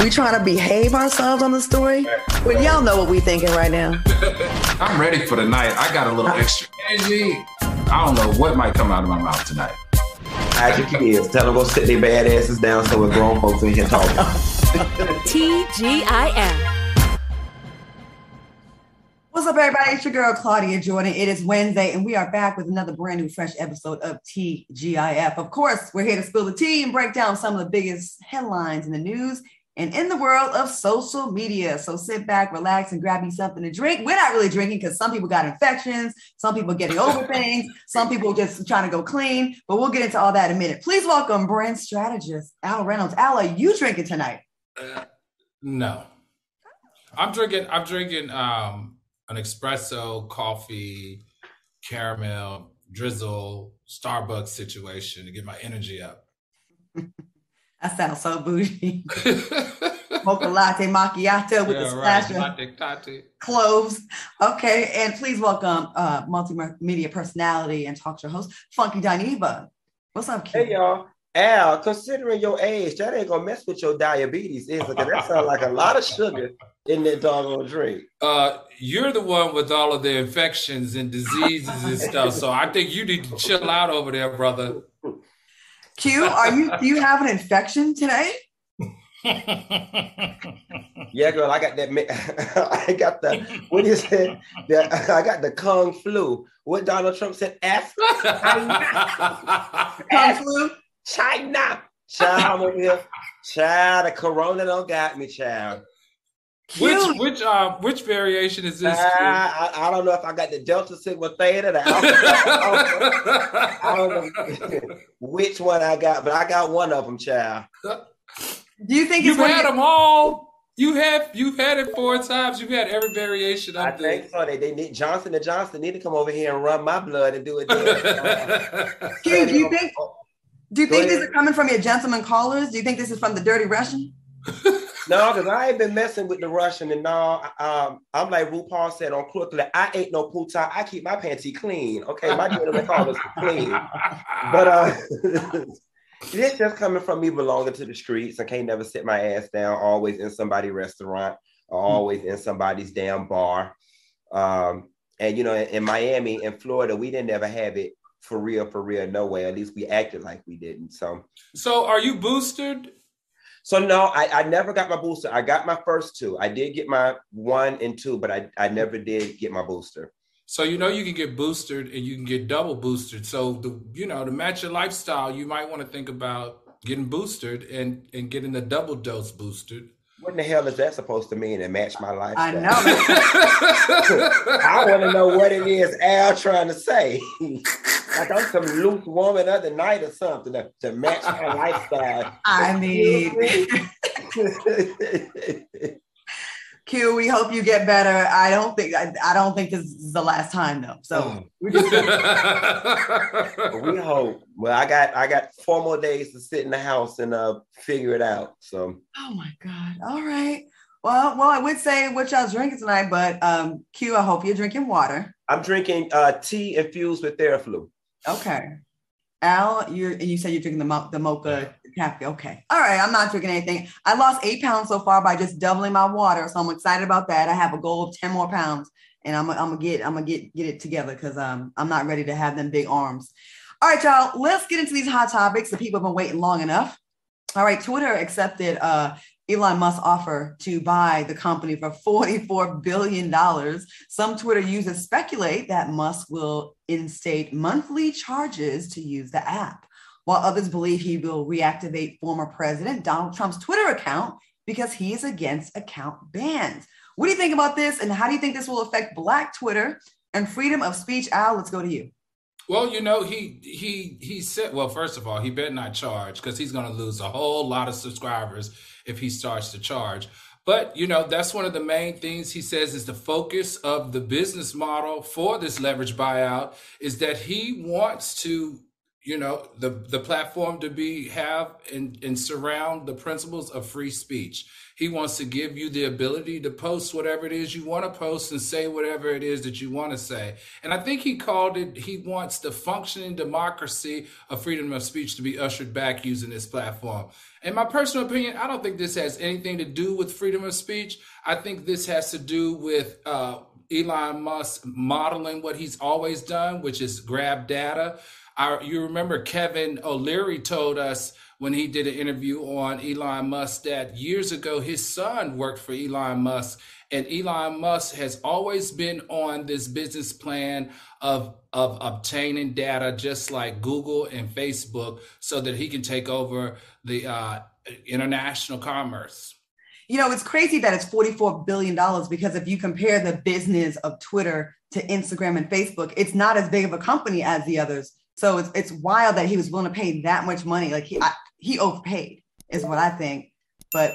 We trying to behave ourselves on the story? Well, y'all know what we thinking right now. I'm ready for the night. I got a little extra energy. I don't know what might come out of my mouth tonight. Hide your kids. Tell them go sit their bad asses down so we're grown folks in here talking. TGIF. What's up, everybody? It's your girl Claudia Jordan. It is Wednesday, and we are back with another brand new, fresh episode of TGIF. Of course, we're here to spill the tea and break down some of the biggest headlines in the news and in the world of social media. So sit back, relax, and grab you something to drink. We're not really drinking because some people got infections, some people getting over things, some people just trying to go clean. But we'll get into all that in a minute. Please welcome brand strategist Al Reynolds. Al, are you drinking tonight? Uh, no, I'm drinking. I'm drinking um, an espresso, coffee, caramel, drizzle, Starbucks situation to get my energy up. That sounds so bougie. Mocha latte macchiato with Yeah, the right. splash of Latte, latte. cloves. Okay, and please welcome uh, multimedia personality and talk show host Funky Dineva. What's up, kid? hey y'all. Al, considering your age, that ain't gonna mess with your diabetes, is it? 'Cause that sounds like a lot of sugar in that doggone drink. Uh, you're the one with all of the infections and diseases and stuff, so I think you need to chill out over there, brother. Q, are you do you have an infection today? Yeah, girl, I got that. I got the what is it? The, I got the Kung flu. What Donald Trump said? F Kung flu? China. Child, I'm over here. Child, the corona don't got me, child. Which which uh which variation is this? I, I, I don't know if I got the Delta Sigma Theta, the Alpha. I don't know which one I got, but I got one of them, child. do you think You've it's had your- them all. You have you've had it four times. You've had every variation I of think so. They, they need Johnson and Johnson need to come over here and run my blood and do it. Then. the. Q, do you think do you Go think these are coming from your gentleman callers? Do you think this is from the dirty Russian? No, because I ain't been messing with the Russian and all. um, I'm like RuPaul said on Crooklyn, I ain't no puta. I keep my panty clean. Okay, my gentleman callers clean. But uh this just coming from me belonging to the streets. I can't never sit my ass down, always in somebody's restaurant, always in somebody's damn bar. Um, and you know, in, in Miami and Florida, we didn't ever have it for real, for real, no way. At least we acted like we didn't. So so are you boosted? So no, I, I never got my booster. I got my first two. I did get my one and two, but I, I never did get my booster. So you know you can get boosted and you can get double boosted. So the you know to match your lifestyle, you might want to think about getting boosted and and getting the double dose boosted. What in the hell is that supposed to mean and match my lifestyle? I know. I want to know what it is Al trying to say. like I'm some loose woman other night or something to, to match my lifestyle. I mean, Q, we hope you get better. I don't think I, I don't think this is the last time though. So we just we hope. Well, I got I got four more days to sit in the house and uh figure it out. So Oh my God. All right. Well, well, I would say what y'all drinking tonight, but um, Q, I hope you're drinking water. I'm drinking uh tea infused with Theraflu. Okay. Al, you're and you said you're drinking the mo- the mocha Okay. All right. I'm not drinking anything. I lost eight pounds so far by just doubling my water, so I'm excited about that. I have a goal of ten more pounds, and I'm, I'm gonna get I'm gonna get get it together because um I'm not ready to have them big arms. All right, y'all. Let's get into these hot topics. The people have been waiting long enough. All right. Twitter accepted uh Elon Musk's offer to buy the company for $44 billion. Some Twitter users speculate that Musk will instate monthly charges to use the app, while others believe he will reactivate former President Donald Trump's Twitter account because he is against account bans. What do you think about this? And how do you think this will affect Black Twitter and freedom of speech? Al, let's go to you. Well, you know, he he he said. Well, first of all, he better not charge because he's going to lose a whole lot of subscribers if he starts to charge. But you know, that's one of the main things he says is the focus of the business model for this leverage buyout is that he wants to you know the the platform to be have and and surround the principles of free speech. He wants to give you the ability to post whatever it is you want to post and say whatever it is that you want to say. And i think he called it he wants the functioning democracy of freedom of speech to be ushered back using this platform. In my personal opinion i don't think this has anything to do with freedom of speech. I think this has to do with uh, Elon Musk modeling what he's always done, which is grab data, our, you remember Kevin O'Leary told us when he did an interview on Elon Musk that years ago his son worked for Elon Musk, and Elon Musk has always been on this business plan of of obtaining data, just like Google and Facebook, so that he can take over the uh, international commerce. You know, it's crazy that it's $44 billion because if you compare the business of Twitter to Instagram and Facebook, it's not as big of a company as the others. So it's it's wild that he was willing to pay that much money. Like he I, he overpaid is what I think. But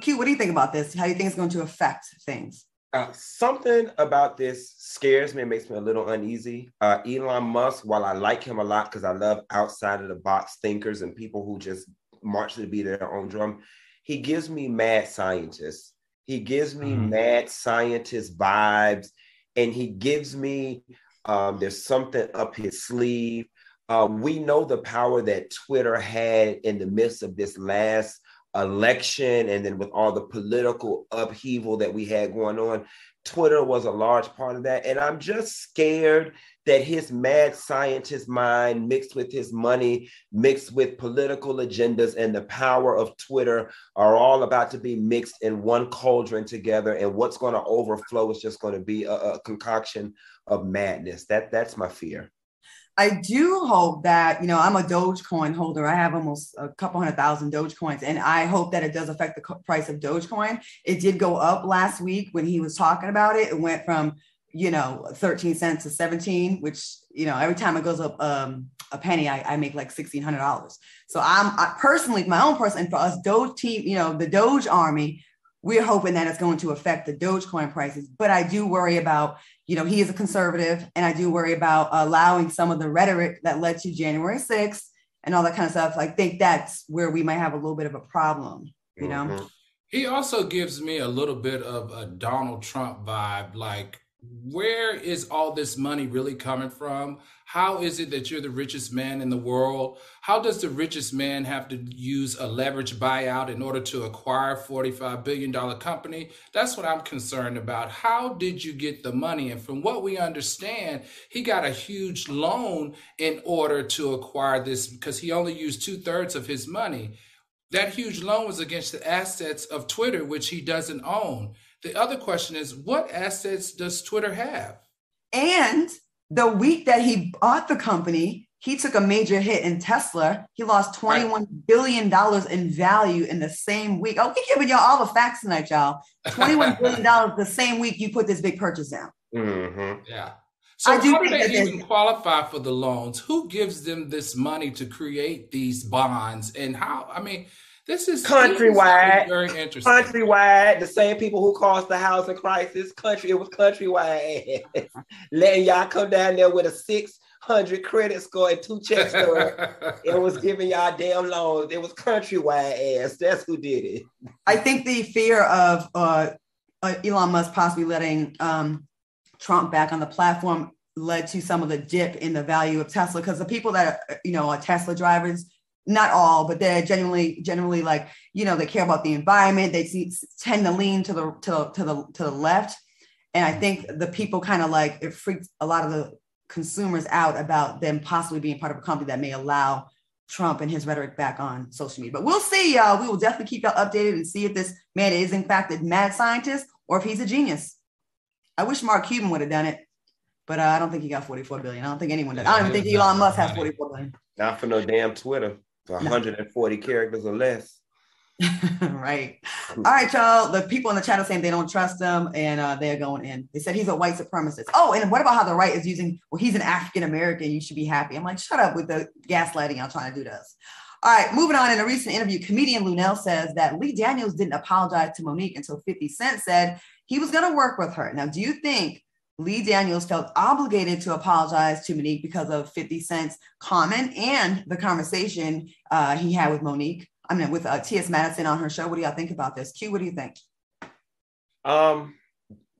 Q, what do you think about this? How do you think it's going to affect things? Uh, something about this scares me and makes me a little uneasy. Uh, Elon Musk, while I like him a lot because I love outside of the box thinkers and people who just march to the beat of their own drum, he gives me mad scientists. He gives me mm-hmm. mad scientist vibes, and he gives me um, there's something up his sleeve. Uh, we know the power that Twitter had in the midst of this last election and then with all the political upheaval that we had going on. Twitter was a large part of that. And I'm just scared that his mad scientist mind mixed with his money, mixed with political agendas and the power of Twitter are all about to be mixed in one cauldron together. And what's going to overflow is just going to be a, a concoction of madness. That that's my fear. I do hope that, you know, I'm a Dogecoin holder. I have almost a couple hundred thousand Dogecoins, and I hope that it does affect the price of Dogecoin. It did go up last week when he was talking about it. It went from, you know, 13 cents to 17, which, you know, every time it goes up um, a penny, I, I make like $1,600. So I'm I personally, my own person, and for us Doge team, you know, the Doge army, we're hoping that it's going to affect the Dogecoin prices. But I do worry about, you know, he is a conservative, and I do worry about allowing some of the rhetoric that led to January 6th and all that kind of stuff. I think that's where we might have a little bit of a problem, you know. Mm-hmm. He also gives me a little bit of a Donald Trump vibe, like where is all this money really coming from? How is it that you're the richest man in the world? How does the richest man have to use a leverage buyout in order to acquire a $45 billion company? That's what I'm concerned about. How did you get the money? And from what we understand, he got a huge loan in order to acquire this because he only used two thirds of his money. That huge loan was against the assets of Twitter, which he doesn't own. The other question is what assets does Twitter have? And the week that he bought the company, he took a major hit in Tesla. He lost twenty-one right. billion dollars in value in the same week. Oh, we giving y'all all the facts tonight, y'all. $21 billion the same week you put this big purchase down. Mm-hmm. Yeah. So I do how do they even qualify for the loans? Who gives them this money to create these bonds? And how, I mean, this is countrywide. Very interesting. Countrywide, the same people who caused the housing crisis. Country, it was countrywide. Letting y'all come down there with a six hundred credit score and two checks it was giving y'all damn loans. It was countrywide ass. That's who did it. I think the fear of uh, uh, Elon Musk possibly letting um, Trump back on the platform led to some of the dip in the value of Tesla because the people that are, you know are Tesla drivers not all, but they're generally generally like you know they care about the environment. They see, tend to lean to the to, to the to the left, and I think the people kind of like it freaks a lot of the consumers out about them possibly being part of a company that may allow Trump and his rhetoric back on social media. But we'll see, y'all. We will definitely keep y'all updated and see if this man is in fact a mad scientist or if he's a genius. I wish Mark Cuban would have done it, but uh, I don't think he got 44 billion. I don't think anyone does. I don't even think Elon Musk has 44 billion. Not for no damn Twitter. 140 characters or less. right. All right, y'all. The people in the chat are saying they don't trust him and uh, they're going in. They said he's a white supremacist. Oh, and what about how the right is using, well, he's an African American. You should be happy. I'm like, shut up with the gaslighting y'all trying to do to us. All right, moving on. In a recent interview, comedian Luenell says that Lee Daniels didn't apologize to Mo'Nique until 50 Cent said he was going to work with her. Now, do you think Lee Daniels felt obligated to apologize to Mo'Nique because of 50 Cent's comment and the conversation uh, he had with Mo'Nique. I mean, with uh, T.S. Madison on her show. What do y'all think about this? Q, what do you think? Um,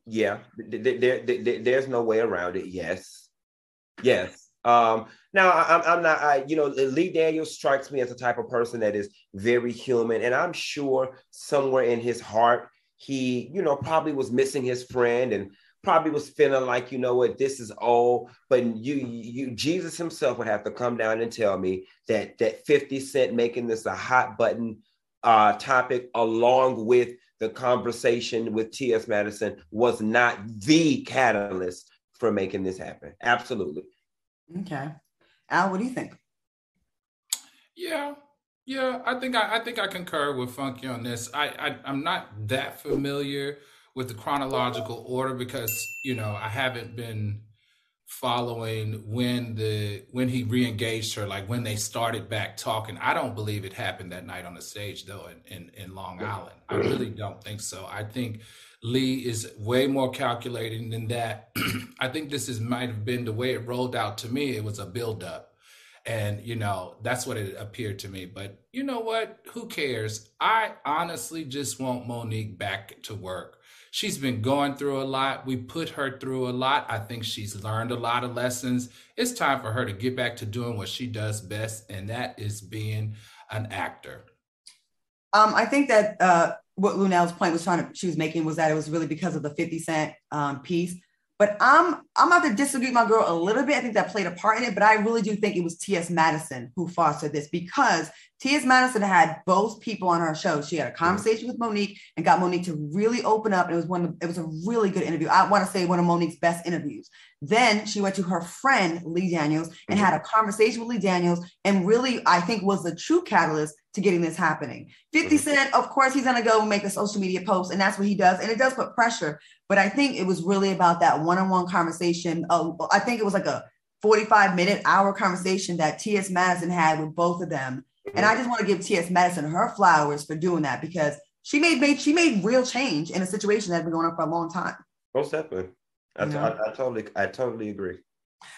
yeah, there, there, there, there's no way around it. Yes, yes. Um, now I, I'm not, I, you know, Lee Daniels strikes me as the type of person that is very human, and I'm sure somewhere in his heart he, you know, probably was missing his friend and probably was feeling like, you know what, this is all. But you, you, Jesus himself would have to come down and tell me that that 50 Cent making this a hot button uh, topic, along with the conversation with T.S. Madison, was not the catalyst for making this happen. Absolutely. Okay, Al, what do you think? Yeah, yeah, I think I, I think I concur with Funky on this. I, I I'm not that familiar with the chronological order because you know I haven't been following when the when he re-engaged her like when they started back talking. I don't believe it happened that night on the stage though in, in, in long island. I really don't think so. I think lee is way more calculating than that. I think this is might have been the way it rolled out to me. It was a build-up. And you know that's what it appeared to me. But you know what? Who cares? I honestly just want Mo'Nique back to work She's been going through a lot. We put her through a lot. I think she's learned a lot of lessons. It's time for her to get back to doing what she does best, and that is being an actor. Um, I think that uh, what Luenell's point was trying to she was making was that it was really because of the 50 Cent um, piece. But I'm I'm about to disagree with my girl a little bit. I think that played a part in it, but I really do think it was T.S. Madison who fostered this because T.S. Madison had both people on her show. She had a conversation with Mo'Nique and got Mo'Nique to really open up. It was one. Of, it was a really good interview. I want to say one of Mo'Nique's best interviews. Then she went to her friend Lee Daniels and mm-hmm. had a conversation with Lee Daniels, and really I think was the true catalyst to getting this happening. 50 mm-hmm. Of course, he's gonna go make a social media post, and that's what he does, and it does put pressure. But I think it was really about that one-on-one conversation. Uh, I think it was like a 45 minute hour conversation that T.S. Madison had with both of them. And I just want to give T.S. Madison her flowers for doing that because she made, made she made real change in a situation that's been going on for a long time. Most definitely. I, you know? I, I, totally I totally agree.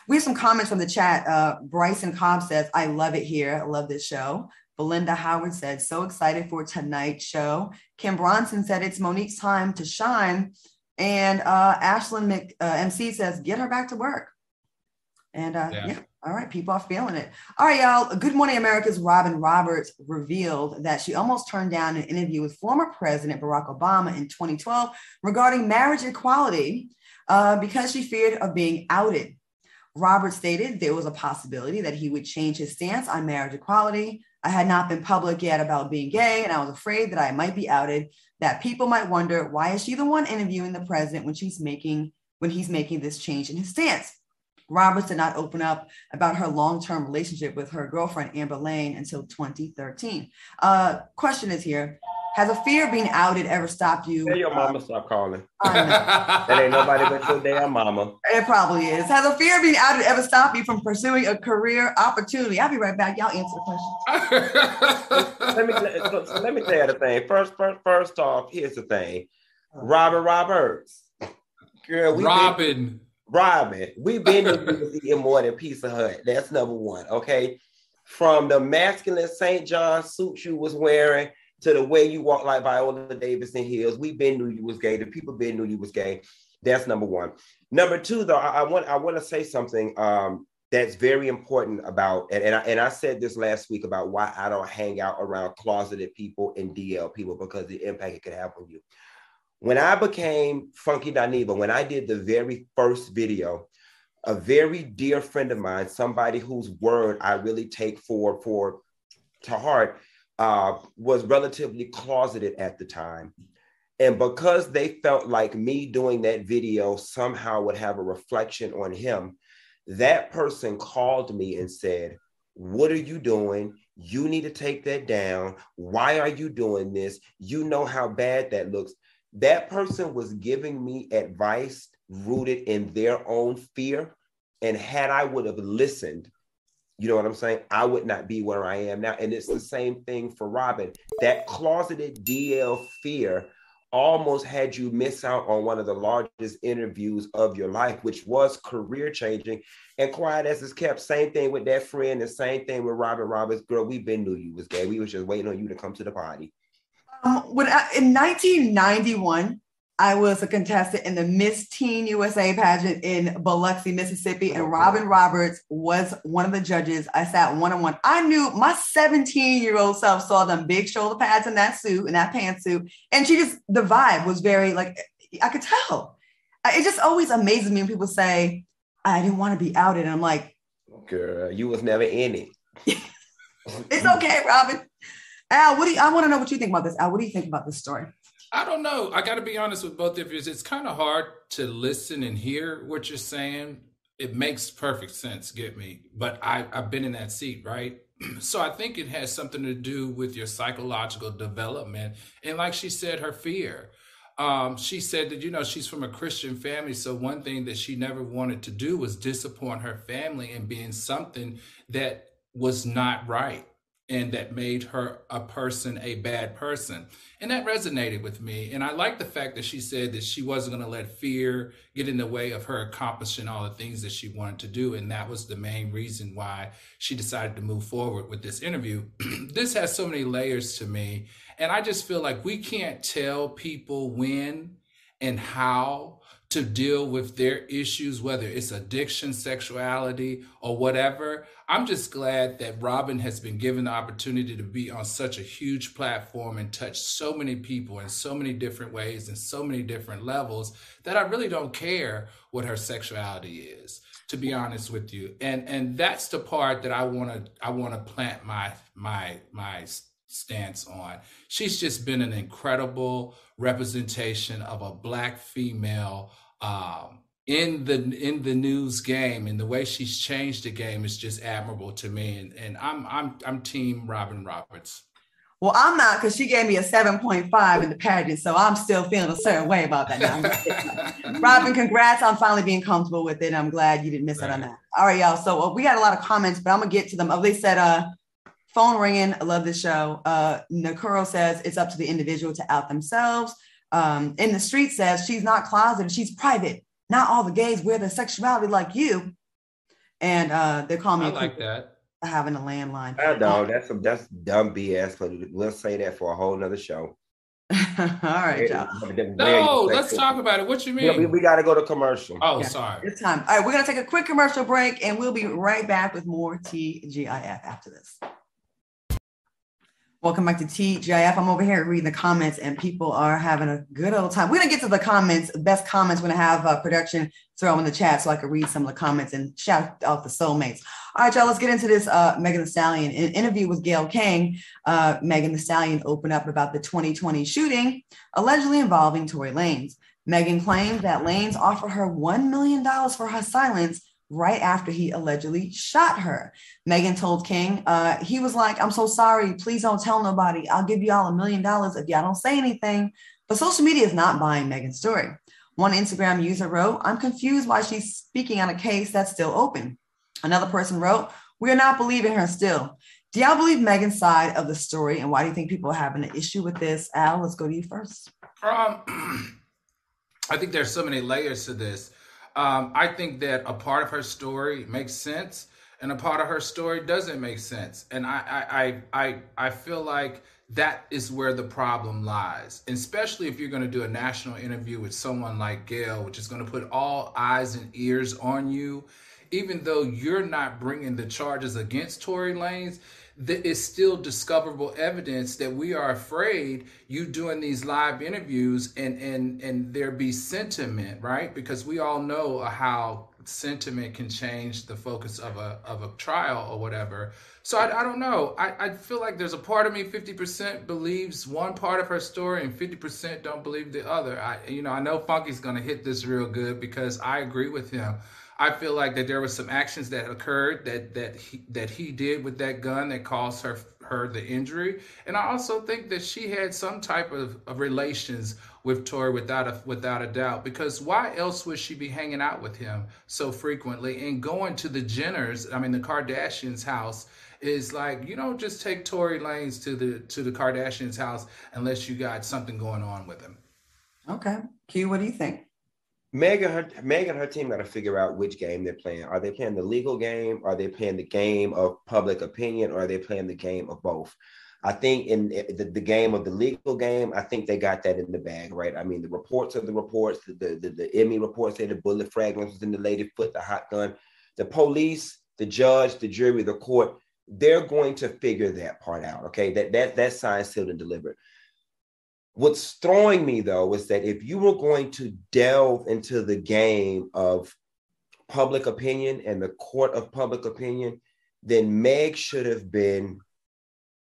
We have some comments from the chat. Uh, Bryson Cobb says, I love it here. I love this show. Belinda Howard said, so excited for tonight's show. Kim Bronson said, it's Mo'Nique's time to shine. And uh, Ashlyn Mc, uh, MC says, get her back to work. And uh, yeah. yeah. all right, people are feeling it. All right, y'all. Good Morning America's Robin Roberts revealed that she almost turned down an interview with former President Barack Obama in 2012 regarding marriage equality uh, because she feared of being outed. Roberts stated there was a possibility that he would change his stance on marriage equality. I had not been public yet about being gay, and I was afraid that I might be outed, that people might wonder why is she the one interviewing the president when she's making when he's making this change in his stance. Roberts did not open up about her long-term relationship with her girlfriend Amber Laign until 2013. Uh, question is here: Has a fear of being outed ever stopped you? Tell your mama stop calling. that ain't nobody but your damn mama. It probably is. Has a fear of being outed ever stopped you from pursuing a career opportunity? I'll be right back. Y'all answer the question. let me let, let me tell you the thing. First, first, first off, here's the thing. Robin Roberts. Girl, we Robin. Been, Robin, we've been eating more than Pizza Hut. That's number one. Okay. From the masculine St. John suit you was wearing to the way you walk like Viola Davis in heels, we been knew you was gay. The people been knew you was gay. That's number one. Number two, though, I, I want I want to say something um, that's very important about, and and I, and I said this last week about why I don't hang out around closeted people and DL people because the impact it could have on you. When I became Funky Dineva, when I did the very first video, a very dear friend of mine, somebody whose word I really take for for to heart, uh, was relatively closeted at the time. And because they felt like me doing that video somehow would have a reflection on him, that person called me and said, What are you doing? You need to take that down. Why are you doing this? You know how bad that looks that person was giving me advice rooted in their own fear. And had I would have listened, you know what I'm saying? I would not be where I am now. And it's the same thing for Robin. That closeted DL fear almost had you miss out on one of the largest interviews of your life, which was career changing. And quiet as it's kept, same thing with that friend, the same thing with Robin Roberts. Girl, we've been knew you was gay. We was just waiting on you to come to the party. Um, when I, in 1991, I was a contestant in the Miss Teen USA pageant in Biloxi, Mississippi, and Robin Roberts was one of the judges. I sat one on one. I knew my 17 year old self saw them big shoulder pads in that suit and that pantsuit, and she just the vibe was very like I could tell. It just always amazes me when people say I didn't want to be outed, and I'm like, girl, you was never in it. it's okay, Robin. Al, what do you, I want to know what you think about this? Al, what do you think about this story? I don't know. I got to be honest with both of you. It's kind of hard to listen and hear what you're saying. It makes perfect sense, get me. But I, I've been in that seat, right? so I think it has something to do with your psychological development. And like she said, her fear. Um, she said that, you know, she's from a Christian family. So one thing that she never wanted to do was disappoint her family and being something that was not right and that made her a person a bad person. And that resonated with me. And I like the fact that she said that she wasn't going to let fear get in the way of her accomplishing all the things that she wanted to do. And that was the main reason why she decided to move forward with this interview. this has so many layers to me. And I just feel like we can't tell people when and how to deal with their issues, whether it's addiction, sexuality, or whatever. I'm just glad that Robin has been given the opportunity to be on such a huge platform and touch so many people in so many different ways and so many different levels that I really don't care what her sexuality is, to be honest with you. And and that's the part that I want to I want to plant my my my stance on. She's just been an incredible representation of a black female um, in the in the news game and the way she's changed the game is just admirable to me. And, and I'm I'm I'm team Robin Roberts. Well, I'm not because she gave me a 7.5 in the pageant, so I'm still feeling a certain way about that now. Robin, congrats on finally being comfortable with it. I'm glad you didn't miss right. out on that. All right, y'all. So uh, we had a lot of comments, but I'm gonna get to them. Oh, they said, uh, phone ringing. I love this show. Uh, Nakuro says it's up to the individual to out themselves. Um, in the street says she's not closeted, she's private. Not all the gays wear their sexuality like you. And uh, they call me I like that. Having a landline. I know that's some that's dumb BS, but we'll say that for a whole nother show. all right, John. No, let's talk about it. What you mean? Yeah, we, we got to go to commercial. Oh, yeah, sorry. It's time. All right, we're gonna take a quick commercial break, and we'll be right back with more TGIF after this. Welcome back to TGIF. I'm over here reading the comments, and people are having a good old time. We're gonna get to the comments, best comments. We're gonna have uh, production throw in the chat so I can read some of the comments and shout out the soulmates. All right, y'all. Let's get into this. Uh, Megan Thee Stallion in an interview with Gayle King. Uh, Megan Thee Stallion opened up about the 2020 shooting allegedly involving Tory Lanez. Megan claimed that Lanez offered her one million dollars for her silence right after he allegedly shot her. Megan told King, uh, he was like, I'm so sorry. Please don't tell nobody. I'll give y'all a million dollars if y'all don't say anything. But social media is not buying Megan's story. One Instagram user wrote, I'm confused why she's speaking on a case that's still open. Another person wrote, We're not believing her still. Do y'all believe Megan's side of the story? And why do you think people are having an issue with this? Al, let's go to you first. Um, I think there's so many layers to this. Um, I think that a part of her story makes sense, and a part of her story doesn't make sense. And I, I, I, I feel like that is where the problem lies, especially if you're going to do a national interview with someone like Gayle, which is going to put all eyes and ears on you, even though you're not bringing the charges against Tory Lanez there is still discoverable evidence that we are afraid you doing these live interviews and and and there be sentiment right? Because we all know how sentiment can change the focus of a of a trial or whatever. So i, I don't know. I, I feel like there's a part of me 50% believes one part of her story and 50% don't believe the other. I you know i know funky's gonna hit this real good because i agree with him I feel like that there was some actions that occurred that that he, that he did with that gun that caused her her the injury, and I also think that she had some type of, of relations with Tory without a without a doubt. Because why else would she be hanging out with him so frequently and going to the Jenners? I mean, the Kardashians' house is like you don't just take Tory Lanez to the to the Kardashians' house unless you got something going on with him. Okay. Q, what do you think? Megan, her Megan, her team got to figure out which game they're playing. Are they playing the legal game? Are they playing the game of public opinion? Or are they playing the game of both? I think in eh, the, the game of the legal game, I think they got that in the bag, right? I mean, the reports of the reports. The the, the, the Emmy reports say the bullet fragments was in the lady foot, the hot gun. The police, the judge, the jury, the court, they're going to figure that part out. Okay, that that that signed, sealed, and delivered. What's throwing me though is that if you were going to delve into the game of public opinion and the court of public opinion, then Meg should have been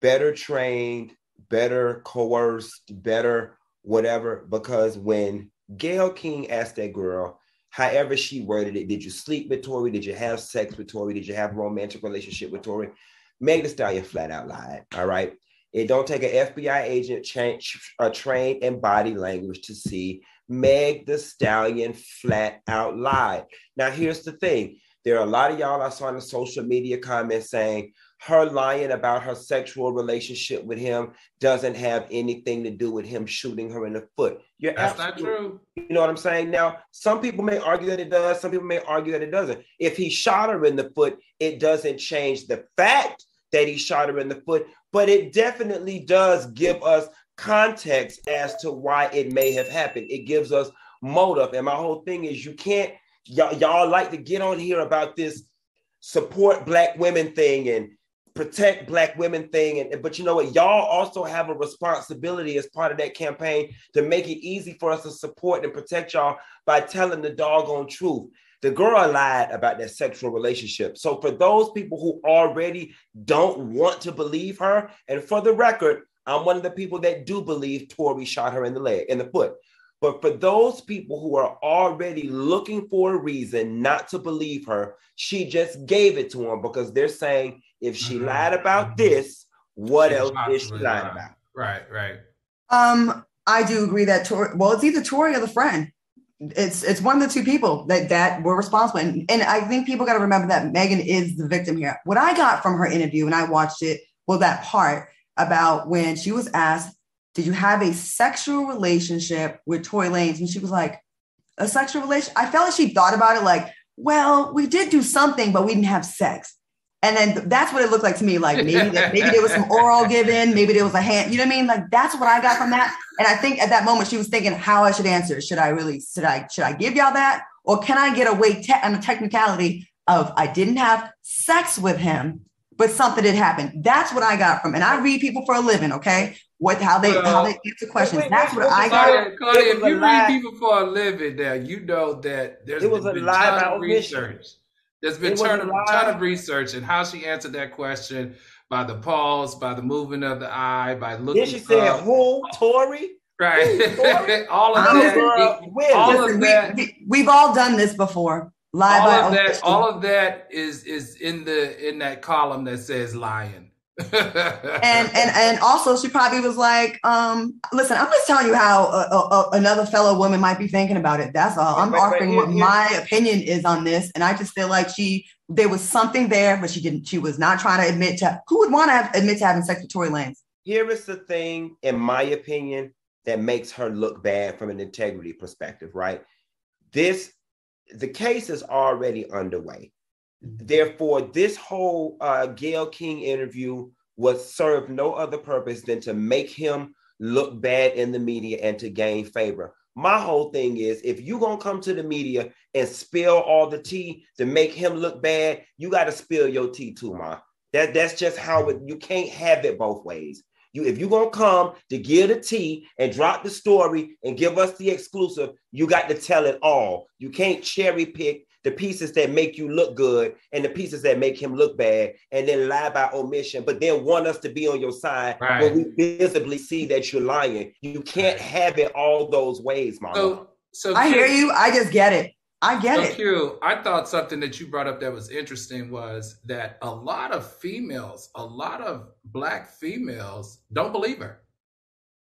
better trained, better coerced, better whatever. Because when Gayle King asked that girl, however she worded it, did you sleep with Tory? Did you have sex with Tory? Did you have a romantic relationship with Tory? Meg Thee Stallion flat out lied. All right. It don't take an FBI agent change, uh, trained in body language to see Meg Thee Stallion flat out lied. Now, here's the thing. There are a lot of y'all I saw in the social media comments saying her lying about her sexual relationship with him doesn't have anything to do with him shooting her in the foot. You're That's not true. You know what I'm saying? Now, some people may argue that it does, some people may argue that it doesn't. If he shot her in the foot, it doesn't change the fact that he shot her in the foot, but it definitely does give us context as to why it may have happened. It gives us motive. And my whole thing is you can't, y'all, y'all like to get on here about this support black women thing and protect black women thing and but you know what y'all also have a responsibility as part of that campaign to make it easy for us to support and protect y'all by telling the doggone truth the girl lied about that sexual relationship. So for those people who already don't want to believe her, and for the record, I'm one of the people that do believe Tory shot her in the leg, in the foot. But for those people who are already looking for a reason not to believe her, she just gave it to them because they're saying if she mm-hmm. lied about this, what else is she lying about? Right, right. Um, I do agree that Tory. Well, it's either Tory or the friend it's it's one of the two people that that were responsible. And, and i think people got to remember that megan is the victim here. What i got from her interview and i watched it well that part about when she was asked did you have a sexual relationship with tory lanez? And she was like a sexual relation i felt like she thought about it like well we did do something but we didn't have sex and then that's what it looked like to me. Like maybe that, maybe there was some oral given, maybe there was a hand. You know what I mean? Like that's what I got from that. And I think at that moment she was thinking how I should answer. Should I really? Should I? Should I give y'all that, or can I get away te- on the technicality of I didn't have sex with him, but something did happen. That's what I got from. And I read people for a living. Okay, what how they how they answer questions. Wait, wait, That's what I got. Claudia, if you read people for a living, now you know that there's it was been a lie about research. There's been a ton of, ton of research and how she answered that question by the pause, by the movement of the eye, by looking. Then she said, "Who, Tory?" Right. all of that. all Listen, of that. We, have all done this before. Live all of that. All of that is is in the in that column that says lying and and and also she probably was like, um, listen, I'm just telling you how a, a, another fellow woman might be thinking about it. That's all. I'm offering what my opinion is on this, and I just feel like she there was something there, but she didn't. She was not trying to admit to who would want to have, admit to having sex with Tory Lanez. Here is the thing, in my opinion, that makes her look bad from an integrity perspective. Right, this the case is already underway. Therefore, this whole uh, Gayle King interview was served no other purpose than to make him look bad in the media and to gain favor. My whole thing is if you're going to come to the media and spill all the tea to make him look bad, you got to spill your tea too, Ma. That, that's just how it, you can't have it both ways. You, if you're gonna come to give the tea and drop the story and give us the exclusive, you got to tell it all. You can't cherry pick the pieces that make you look good and the pieces that make him look bad, and then lie by omission, but then want us to be on your side right. when we visibly see that you're lying. You can't have it all those ways, Mama. So, so I hear you. I just get it. I get so it. Q, I thought something that you brought up that was interesting was that a lot of females, a lot of black females don't believe her.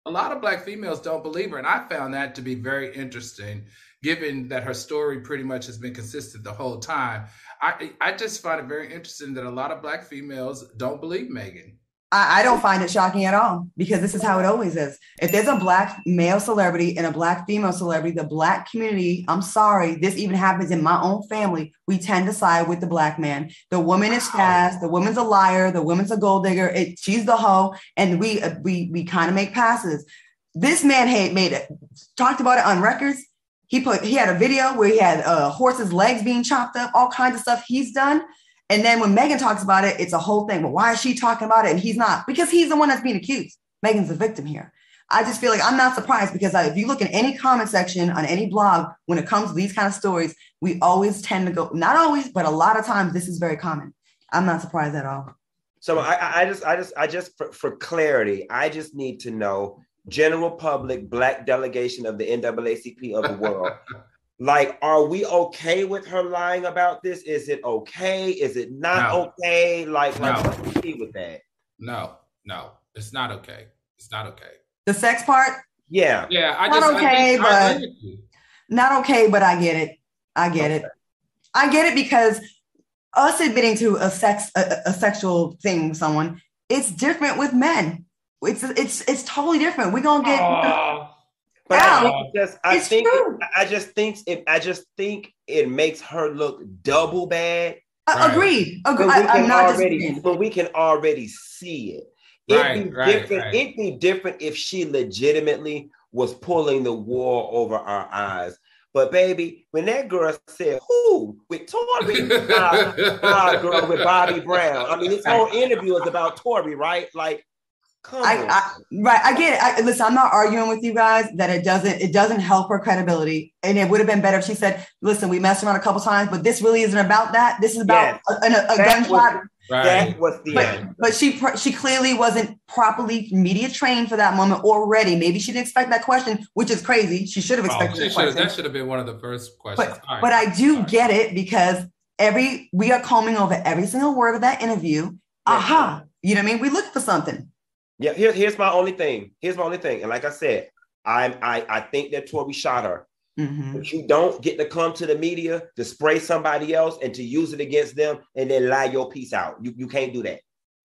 A lot of black females don't believe her. And I found that to be very interesting given that her story pretty much has been consistent the whole time. I I just find it very interesting that a lot of black females don't believe Megan. I, I don't find it shocking at all because this is how it always is. If there's a black male celebrity and a black female celebrity, the black community, I'm sorry, this even happens in my own family. We tend to side with the black man. The woman is fast, the woman's a liar, the woman's a gold digger, it, she's the hoe, and we we we kind of make passes. This man had made it, talked about it on records. He put he had a video where he had uh, horses' legs being chopped up, all kinds of stuff he's done. And then when Megan talks about it, it's a whole thing. But why is she talking about it and he's not? Because he's the one that's being accused. Megan's the victim here. I just feel like I'm not surprised because if you look in any comment section on any blog, when it comes to these kind of stories, we always tend to go, not always, but a lot of times this is very common. I'm not surprised at all. So I, I just, I just, I just, for, for clarity, I just need to know general public black delegation of the NAACP of the world. like are we okay with her lying about this? Is it okay? Is it not no. okay? Like no. like what's the with that? No no it's not okay. It's not okay. The sex part? Yeah. Yeah I not just, okay I but not okay but i get it. I get okay. it. I get it because us admitting to a sex a, a sexual thing with someone it's different with men it's it's it's totally different we're gonna get uh, but I just I think it, I just think if I just think it makes her look double bad. Uh, Agreed. Agreed. I, am not already, but we can already see it. It'd right, be right, different. Right. It'd be different if she legitimately was pulling the wool over our eyes. But baby, when that girl said, "Who with Tory?" uh, uh, girl with Bobby Brown. I mean, this whole interview is about Tory, right? Like I, I, right, I get it. I, listen, I'm not arguing with you guys that it doesn't it doesn't help her credibility, and it would have been better if she said, "Listen, we messed around a couple times, but this really isn't about that. This is about yes. a, a, a gunshot." Right. That was the but, end. But she she clearly wasn't properly media trained for that moment already. Maybe she didn't expect that question, which is crazy. She should have expected oh, that question. That should have been one of the first questions. But, but I do get it because every we are combing over every single word of that interview. Yeah. Aha, you know what I mean? We look for something. Yeah, here, here's my only thing. Here's my only thing. And like I said, I I, I think that Tory shot her. Mm-hmm. But you don't get to come to the media to spray somebody else and to use it against them and then lie your piece out. You, you can't do that.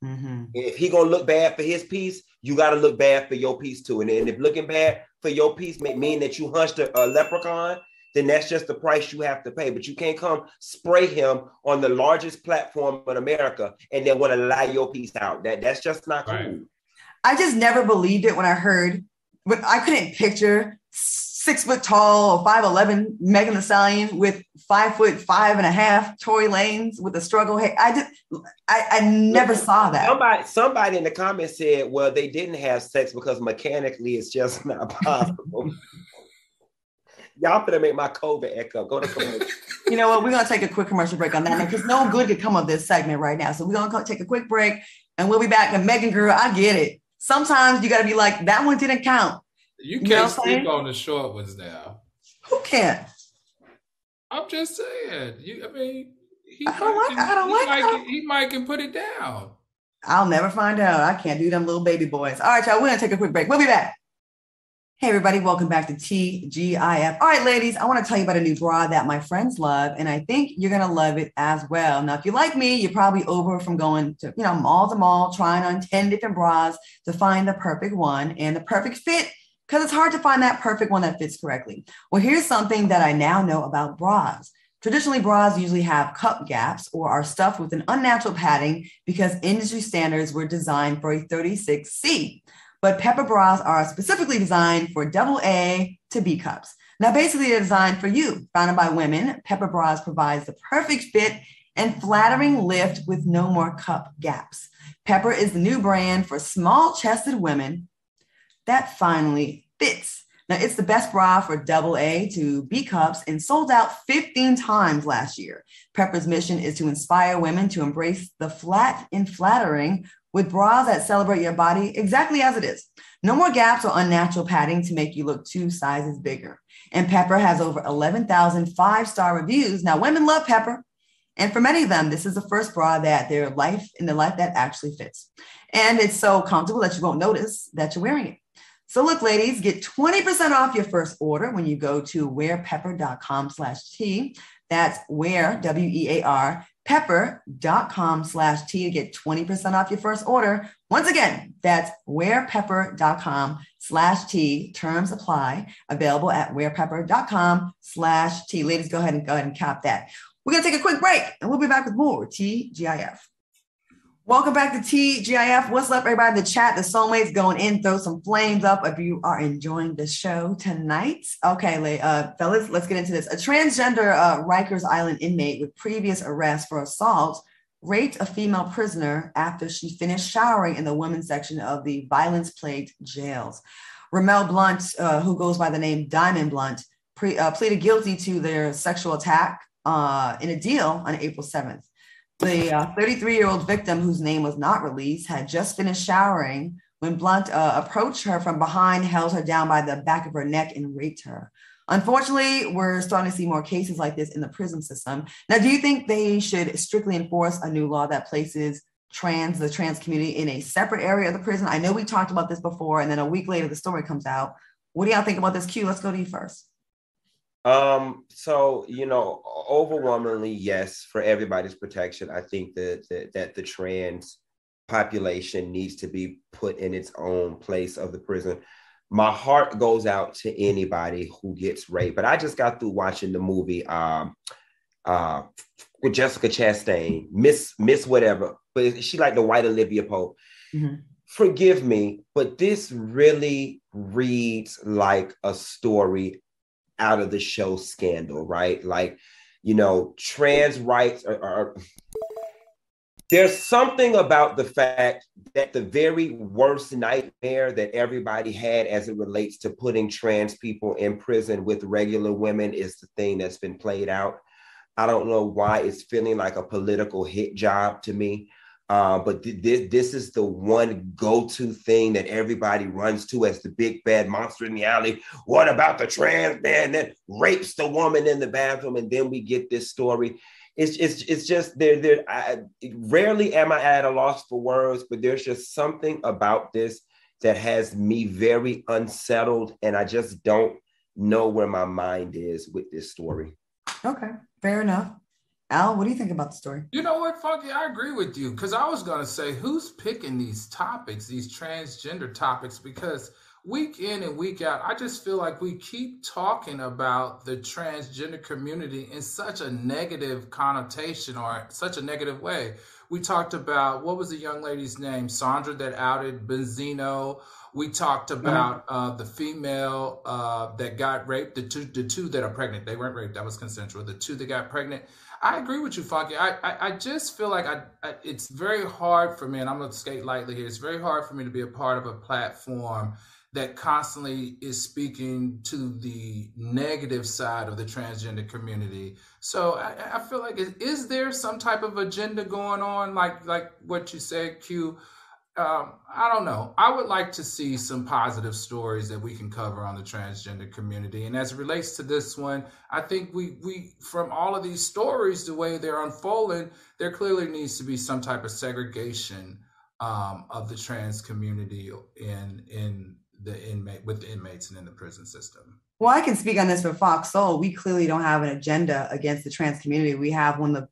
Mm-hmm. If he gonna look bad for his piece, you gotta look bad for your piece too. And, and if looking bad for your piece may mean that you hunched a, a leprechaun, then that's just the price you have to pay. But you can't come spray him on the largest platform in America and then want to lie your piece out. That that's just not right. I just never believed it when I heard, but I couldn't picture six foot tall or 5'11 Megan Thee Stallion with five foot five and a half Tory Lanez with a struggle. Hey, I just, I, I never saw that. Somebody, somebody in the comments said, well, they didn't have sex because mechanically it's just not possible. Y'all gonna make my COVID echo. Go to commercial. you know what? We're gonna take a quick commercial break on that because no good could come of this segment right now. So we're gonna take a quick break and we'll be back. And Megan, girl, I get it sometimes you got to be like, that one didn't count. You can't you know speak on the short ones now. Who can't? I'm just saying. You, I mean, he I don't like. Can, I don't he like. Might can, he might can put it down. I'll never find out. I can't do them little baby boys. All right, y'all. We're gonna take a quick break. We'll be back. Hey, everybody, welcome back to TGIF. All right, ladies, I want to tell you about a new bra that my friends love, and I think you're going to love it as well. Now, if you like me, you're probably over from going to, you know, mall to mall, trying on 10 different bras to find the perfect one and the perfect fit, because it's hard to find that perfect one that fits correctly. Well, here's something that I now know about bras. Traditionally, bras usually have cup gaps or are stuffed with an unnatural padding because industry standards were designed for a 36C but Pepper bras are specifically designed for double A to B cups. Now, basically, they're designed for you. Founded by women, Pepper bras provides the perfect fit and flattering lift with no more cup gaps. Pepper is the new brand for small chested women that finally fits. Now, it's the best bra for double A to B cups and sold out 15 times last year. Pepper's mission is to inspire women to embrace the flat and flattering with bras that celebrate your body exactly as it is. No more gaps or unnatural padding to make you look two sizes bigger. And Pepper has over 11,000 five star reviews. Now, women love Pepper. And for many of them, this is the first bra that their life in the life that actually fits. And it's so comfortable that you won't notice that you're wearing it. So look, ladies, get 20% off your first order when you go to wearpepper.com slash T. That's wear, W-E-A-R, wearpepper.com slash T to get 20% off your first order. Once again, that's wearpepper.com slash T. Terms apply. Available at wearpepper.com slash T. Ladies, go ahead and go ahead and cap that. We're going to take a quick break and we'll be back with more TGIF. Welcome back to TGIF. What's up, everybody in the chat? The soulmates going in, throw some flames up if you are enjoying the show tonight. Okay, uh, fellas, let's get into this. A transgender uh, Rikers Island inmate with previous arrest for assault raped a female prisoner after she finished showering in the women's section of the violence plagued jails. Ramel Blunt, uh, who goes by the name Diamond Blunt, pre- uh, pleaded guilty to their sexual attack uh, in a deal on April 7th. The 33 uh, year old victim, whose name was not released, had just finished showering when Blunt uh, approached her from behind, held her down by the back of her neck, and raped her. Unfortunately, we're starting to see more cases like this in the prison system. Now, do you think they should strictly enforce a new law that places trans, the trans community, in a separate area of the prison? I know we talked about this before, and then a week later, the story comes out. What do y'all think about this? Q, let's go to you first. Um, so you know, overwhelmingly, yes, for everybody's protection. I think that that, that the trans population needs to be put in its own place of the prison. My heart goes out to anybody who gets raped. But I just got through watching the movie um uh with Jessica Chastain, Miss Miss whatever, but she like the white Olivia Pope. Mm-hmm. Forgive me, but this really reads like a story out of the show Scandal, right? Like, you know, trans rights are, are there's something about the fact that the very worst nightmare that everybody had as it relates to putting trans people in prison with regular women is the thing that's been played out. I don't know why it's feeling like a political hit job to me. Uh, but th- th- this is the one go-to thing that everybody runs to as the big bad monster in the alley. What about the trans man that rapes the woman in the bathroom? And then we get this story. It's it's it's just there. There. I, rarely am I at a loss for words, but there's just something about this that has me very unsettled, and I just don't know where my mind is with this story. Okay, fair enough. Al, what do you think about the story? You know what, Funky? I agree with you because I was going to say, who's picking these topics, these transgender topics? Because week in and week out, I just feel like we keep talking about the transgender community in such a negative connotation or such a negative way. We talked about what was the young lady's name, Sandra, that outed Benzino. We talked mm-hmm. about uh, the female uh, that got raped, the two, the two that are pregnant. They weren't raped; that was consensual. The two that got pregnant. I agree with you, Funky. I, I, I just feel like I, I, it's very hard for me, and I'm going to skate lightly here. It's very hard for me to be a part of a platform that constantly is speaking to the negative side of the transgender community. So I, I feel like is, is there some type of agenda going on, like like what you said, Q? Um, I don't know. I would like to see some positive stories that we can cover on the transgender community. And as it relates to this one, I think we we from all of these stories, the way they're unfolding, there clearly needs to be some type of segregation um, of the trans community in in the inmate with the inmates and in the prison system. Well, I can speak on this for Fox Soul. We clearly don't have an agenda against the trans community. We have one of the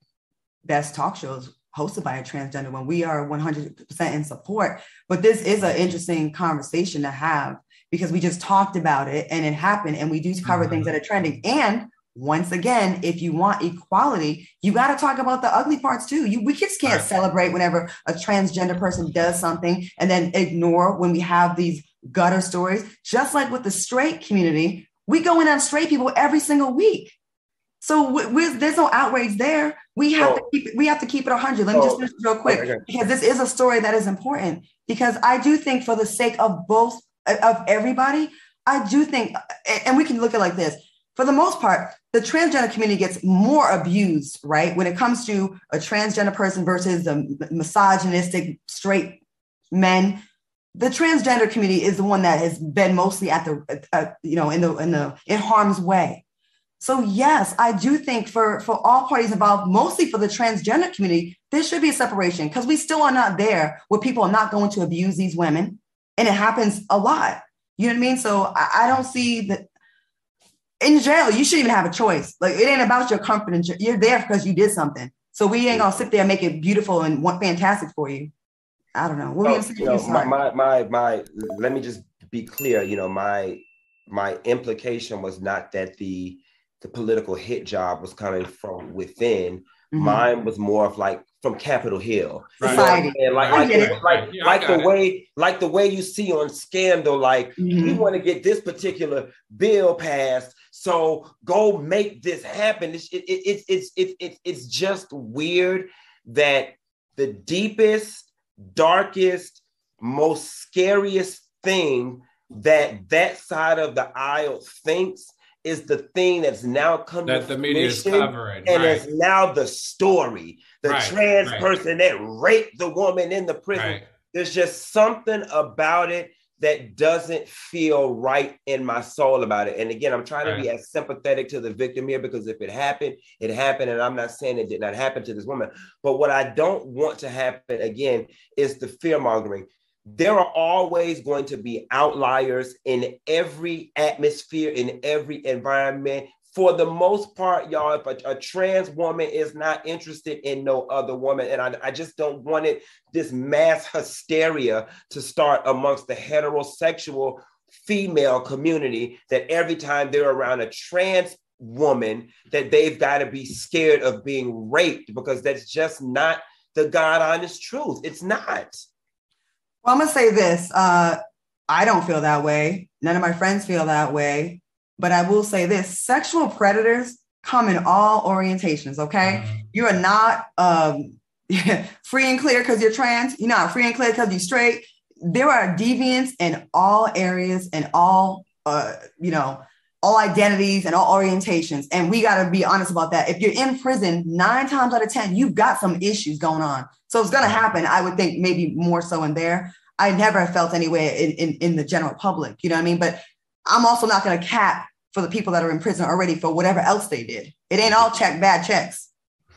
best talk shows hosted by a transgender when we are 100% in support. But this is an interesting conversation to have because we just talked about it and it happened and we do cover mm-hmm. things that are trending. And once again, if you want equality, you got to talk about the ugly parts too. You we just can't right. celebrate whenever a transgender person does something and then ignore when we have these gutter stories. Just like with the straight community, we go in on straight people every single week. So there's no outrage there. We have oh. to keep it, we have to keep it 100. Let me oh. just finish real quick okay, okay. because this is a story that is important. Because I do think for the sake of both of everybody, I do think, and we can look at like this. For the most part, the transgender community gets more abused, right? When it comes to a transgender person versus the misogynistic straight men, the transgender community is the one that has been mostly at the, uh, you know, in the in the in harm's way. So yes, I do think for for all parties involved, mostly for the transgender community, there should be a separation because we still are not there where people are not going to abuse these women, and it happens a lot. You know what I mean? So I, I don't see that in jail you shouldn't even have a choice. Like it ain't about your comfort. And you're there because you did something. So we ain't gonna sit there and make it beautiful and want fantastic for you. I don't know. What oh, so, you know, my, my, my my let me just be clear. You know, my my implication was not that the the political hit job was coming from within. Mm-hmm. Mine was more of like from Capitol Hill. Society. You know like like, the, like, yeah, like the it. way like the way you see on Scandal, like mm-hmm. we want to get this particular bill passed. So go make this happen. It's it, it, it, it's it's it's it's just weird that the deepest, darkest, most scariest thing that that side of the aisle thinks is the thing that's now come that the media is covering, and right. it's now the story. The right, trans right. person that raped the woman in the prison. There's just something about it that doesn't feel right in my soul about it. And again, I'm trying to be as sympathetic to the victim here because if it happened, it happened. And I'm not saying it did not happen to this woman. But what I don't want to happen again is the fear mongering there are always going to be outliers in every atmosphere, in every environment. For the most part, y'all, if a, a, trans woman is not interested in no other woman, and I, I just don't want it, this mass hysteria to start amongst the heterosexual female community that every time they're around a trans woman, that they've got to be scared of being raped because that's just not the God honest truth. It's not. Well, I'm gonna say this. Uh, I don't feel that way. None of my friends feel that way. But I will say this: sexual predators come in all orientations. Okay, mm-hmm. you are not um, free and clear because you're trans. You're not free and clear because you're straight. There are deviants in all areas and all, uh, you know, all identities and all orientations. And we got to be honest about that. If you're in prison, nine times out of 10, you've got some issues going on. So it's going to happen. I would think maybe more so in there. I never felt anywhere in, in, in the general public, you know what I mean? But I'm also not going to cap for the people that are in prison already for whatever else they did. It ain't all check bad checks.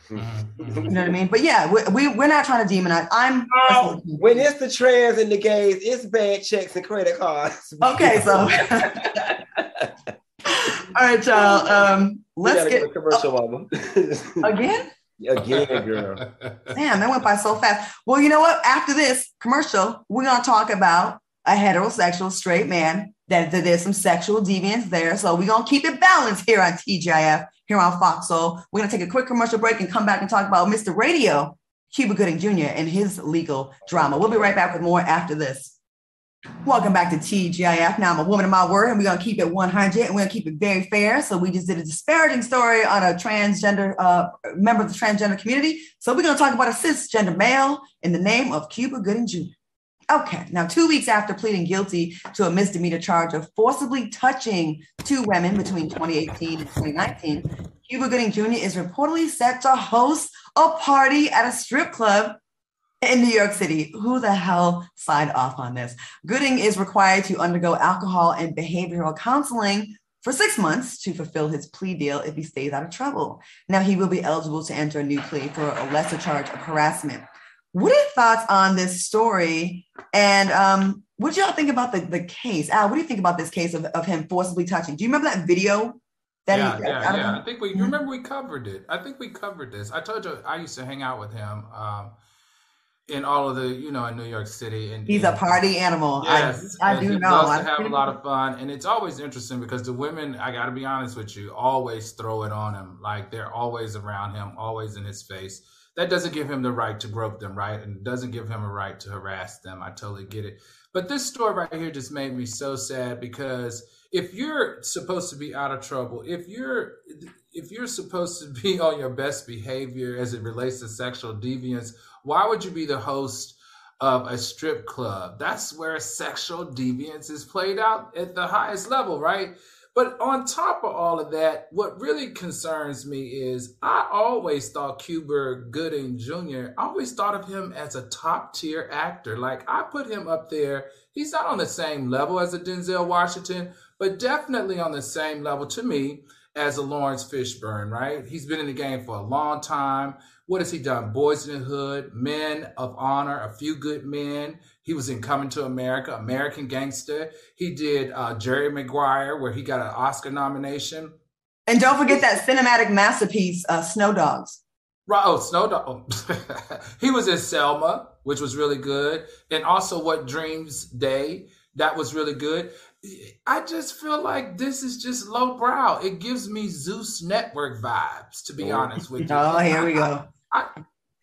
Mm-hmm. you know what I mean? But yeah, we, we, we're not trying to demonize. I'm oh, when it's the trans and the gays, it's bad checks and credit cards. Okay, so all right, y'all. Um, let's get commercial, mama. again. Again, girl. Damn, that went by so fast. Well, you know what? After this commercial, we're gonna talk about a heterosexual straight man. That, that there's some sexual deviance there. So we're gonna keep it balanced here on TGIF, here on Fox Soul. We're gonna take a quick commercial break and come back and talk about Mr. Radio, Cuba Gooding Jr. and his legal drama. We'll be right back with more after this. Welcome back to TGIF. Now I'm a woman of my word, and we're gonna keep it 100, and we're gonna keep it very fair. So we just did a disparaging story on a transgender uh, member of the transgender community. So we're gonna talk about a cisgender male in the name of Cuba Gooding Jr. Okay, now two weeks after pleading guilty to a misdemeanor charge of forcibly touching two women between 2018 and 2019, Cuba Gooding Jr. is reportedly set to host a party at a strip club in New York City. Who the hell signed off on this? Gooding is required to undergo alcohol and behavioral counseling for six months to fulfill his plea deal if he stays out of trouble. Now he will be eligible to enter a new plea for a lesser charge of harassment. What are your thoughts on this story? And um, what do y'all think about the, the case? Al, what do you think about this case of, of him forcibly touching? Do you remember that video? That yeah, he, yeah, I yeah. I think we mm-hmm. remember we covered it. I think we covered this. I told you I used to hang out with him. Um, in all of the, you know, in New York City. And he's and, a party animal. Yes, I, I do he know. Loves to have a lot of fun, and it's always interesting because the women, I got to be honest with you, always throw it on him. Like they're always around him, always in his face. That doesn't give him the right to grope them, right? And doesn't give him a right to harass them. I totally get it. But this story right here just made me so sad because if you're supposed to be out of trouble, if you're if you're supposed to be on your best behavior as it relates to sexual deviance why would you be the host of a strip club? That's where sexual deviance is played out at the highest level, right? But on top of all of that, what really concerns me is I always thought Cuba Gooding Jr., I always thought of him as a top tier actor. Like I put him up there. He's not on the same level as a Denzel Washington, but definitely on the same level to me as a Laurence Fishburne, right? He's been in the game for a long time. What has he done? Boys in the Hood, Men of Honor, A Few Good Men. He was in Coming to America, American Gangster. He did uh, Jerry Maguire, where he got an Oscar nomination. And don't forget that cinematic masterpiece, uh, Snow Dogs. Right. Oh, Snow Dogs. he was in Selma, which was really good, and also What Dreams Day. That was really good. I just feel like this is just lowbrow. It gives me Zeus Network vibes, to be Oh. honest with you. Oh, here we go. I,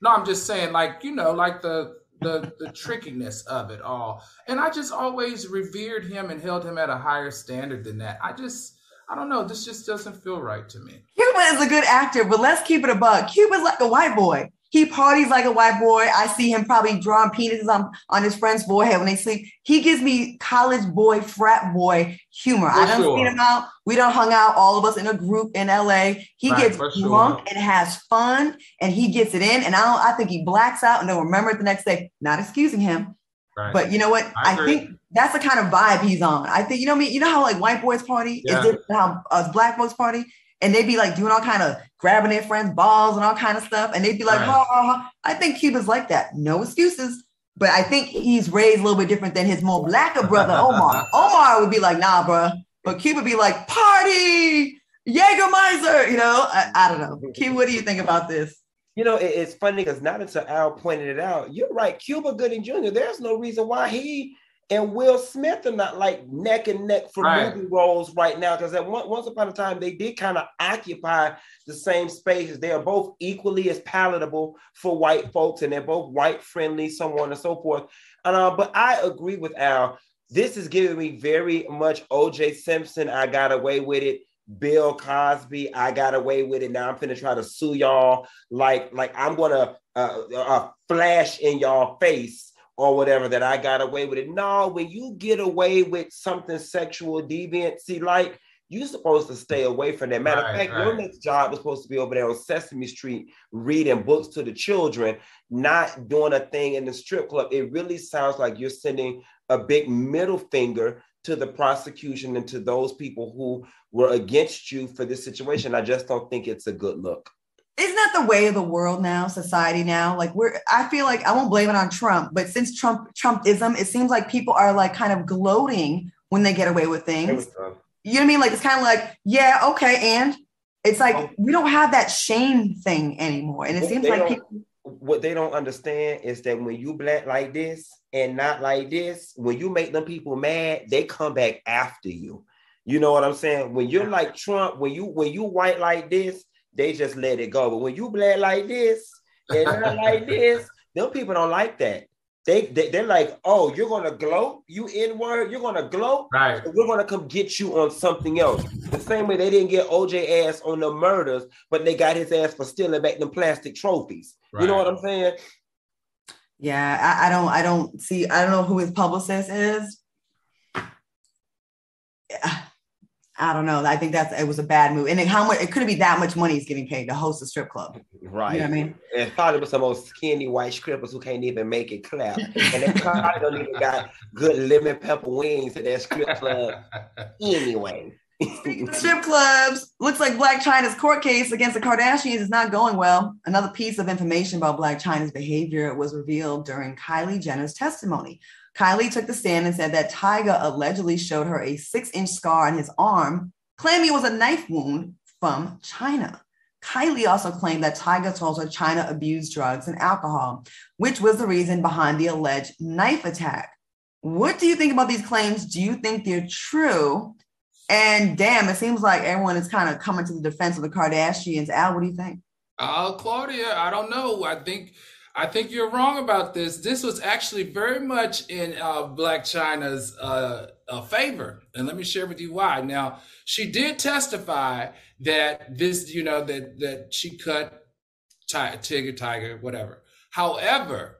no, I'm just saying, like you know, like the the the trickiness of it all. And I just always revered him and held him at a higher standard than that. I just, I don't know. This just doesn't feel right to me. Cuba is a good actor, but let's keep it a buck. Cuba's like a white boy. He parties like a white boy. I see him probably drawing penises on, on his friend's forehead when they sleep. He gives me college boy, frat boy humor. For I don't sure. seen him out. We don't hung out, all of us in a group in LA. He Right, gets for sure. drunk and has fun and he gets it in. And I don't, I think he blacks out and don't remember it the next day. Not excusing him. Right. But you know what? I I, think that's the kind of vibe he's on. I think you know I me. You know how like white boys party Yeah. is different how us black folks party, and they'd be like doing all kind of grabbing their friends' balls and all kind of stuff, and they'd be like, Right. ha, ha, ha. I think Cuba's like that. No excuses. But I think he's raised a little bit different than his more blacker brother Omar. Omar would be like, nah, bro. But Cuba would be like, party, Jägermeister. You know, I, I don't know. Cuba, what do you think about this? You know, it- it's funny because not until Al pointed it out, you're right. Cuba Gooding Jr., there's no reason why he and Will Smith are not like neck and neck for Right. movie roles right now. Because at one, once upon a time, they did kind of occupy the same spaces. They are both equally as palatable for white folks, and they're both white friendly, so on and so forth. And, uh, but I agree with Al. This is giving me very much OJ Simpson. I got away with it. Bill Cosby, I got away with it. Now I'm finna try to sue y'all. Like, like I'm gonna uh, uh, flash in y'all face or whatever that I got away with it. No, when you get away with something sexual deviancy, like you're supposed to stay away from that. Matter of Right, fact, your next job is supposed to be over there on Sesame Street reading books to the children, not doing a thing in the strip club. It really sounds like you're sending a big middle finger to the prosecution and to those people who were against you for this situation. I just don't think it's a good look. Isn't that the way of the world now society now? Like we're i feel like i won't blame it on trump but since trump trumpism it seems like people are like kind of gloating when they get away with things. you know what i mean? Like it's kind of like yeah okay and? It's like oh. we don't have that shame thing anymore and it seems like people what they don't understand is that when you black like this and not like this, when you make them people mad, they come back after you. You know what I'm saying? When you're like Trump, when you when you white like this, they just let it go. But when you black like this and not like this, them people don't like that. They, they they're like, oh, you're gonna gloat, you in word, you're gonna gloat. Right. We're gonna come get you on something else. The same way they didn't get OJ ass on the murders, but they got his ass for stealing back them plastic trophies. You know what I'm saying? yeah I, I don't i don't see i don't know who his publicist is Yeah, i don't know i think that's it was a bad move and how much it couldn't be that much money he's getting paid to host a strip club Right. you know what i mean And probably with some old skinny white strippers who can't even make it clap. And they probably don't even got good lemon pepper wings at that strip club anyway. Speaking of strip clubs, looks like Blac Chyna's court case against the Kardashians is not going well. Another piece of information about Blac Chyna's behavior was revealed during Kylie Jenner's testimony. Kylie took the stand and said that Tyga allegedly showed her a six inch scar on his arm, claiming it was a knife wound from Chyna. Kylie also claimed that Tyga told her Chyna abused drugs and alcohol, which was the reason behind the alleged knife attack. What do you think about these claims? Do you think they're true? And damn, it seems like everyone is kind of coming to the defense of the Kardashians. Al, what do you think? Oh, Claudia, I don't know. I think I think you're wrong about this. This was actually very much in uh, Blac Chyna's uh, uh, favor, and let me share with you why. Now, she did testify that this, you know, that that she cut tiger, Tigger, Tiger, whatever. However,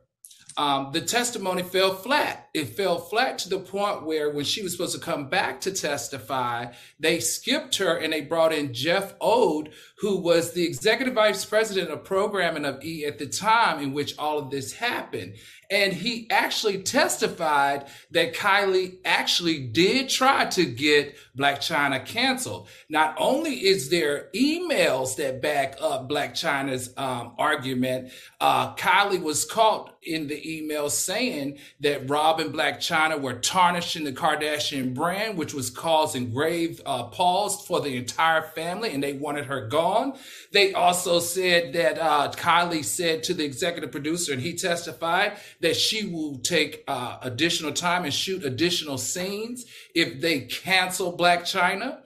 um, the testimony fell flat. It fell flat to the point where when she was supposed to come back to testify, they skipped her and they brought in Jeff Olde, who was the executive vice president of programming of E at the time in which all of this happened. And he actually testified that Kylie actually did try to get Blac Chyna canceled. Not only is there emails that back up Blac Chyna's um, argument, uh, Kylie was caught in the email saying that And Blac Chyna were tarnishing the Kardashian brand, which was causing grave uh, pause for the entire family, and they wanted her gone. They also said that uh, Kylie said to the executive producer, and he testified that she will take uh, additional time and shoot additional scenes if they cancel Blac Chyna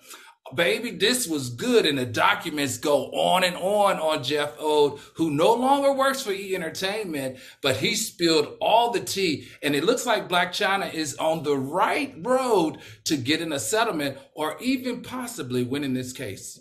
baby, this was good. And the documents go on and on on Jeff Olde, who no longer works for E Entertainment, but he spilled all the tea. And it looks like Blac Chyna is on the right road to getting a settlement or even possibly winning this case.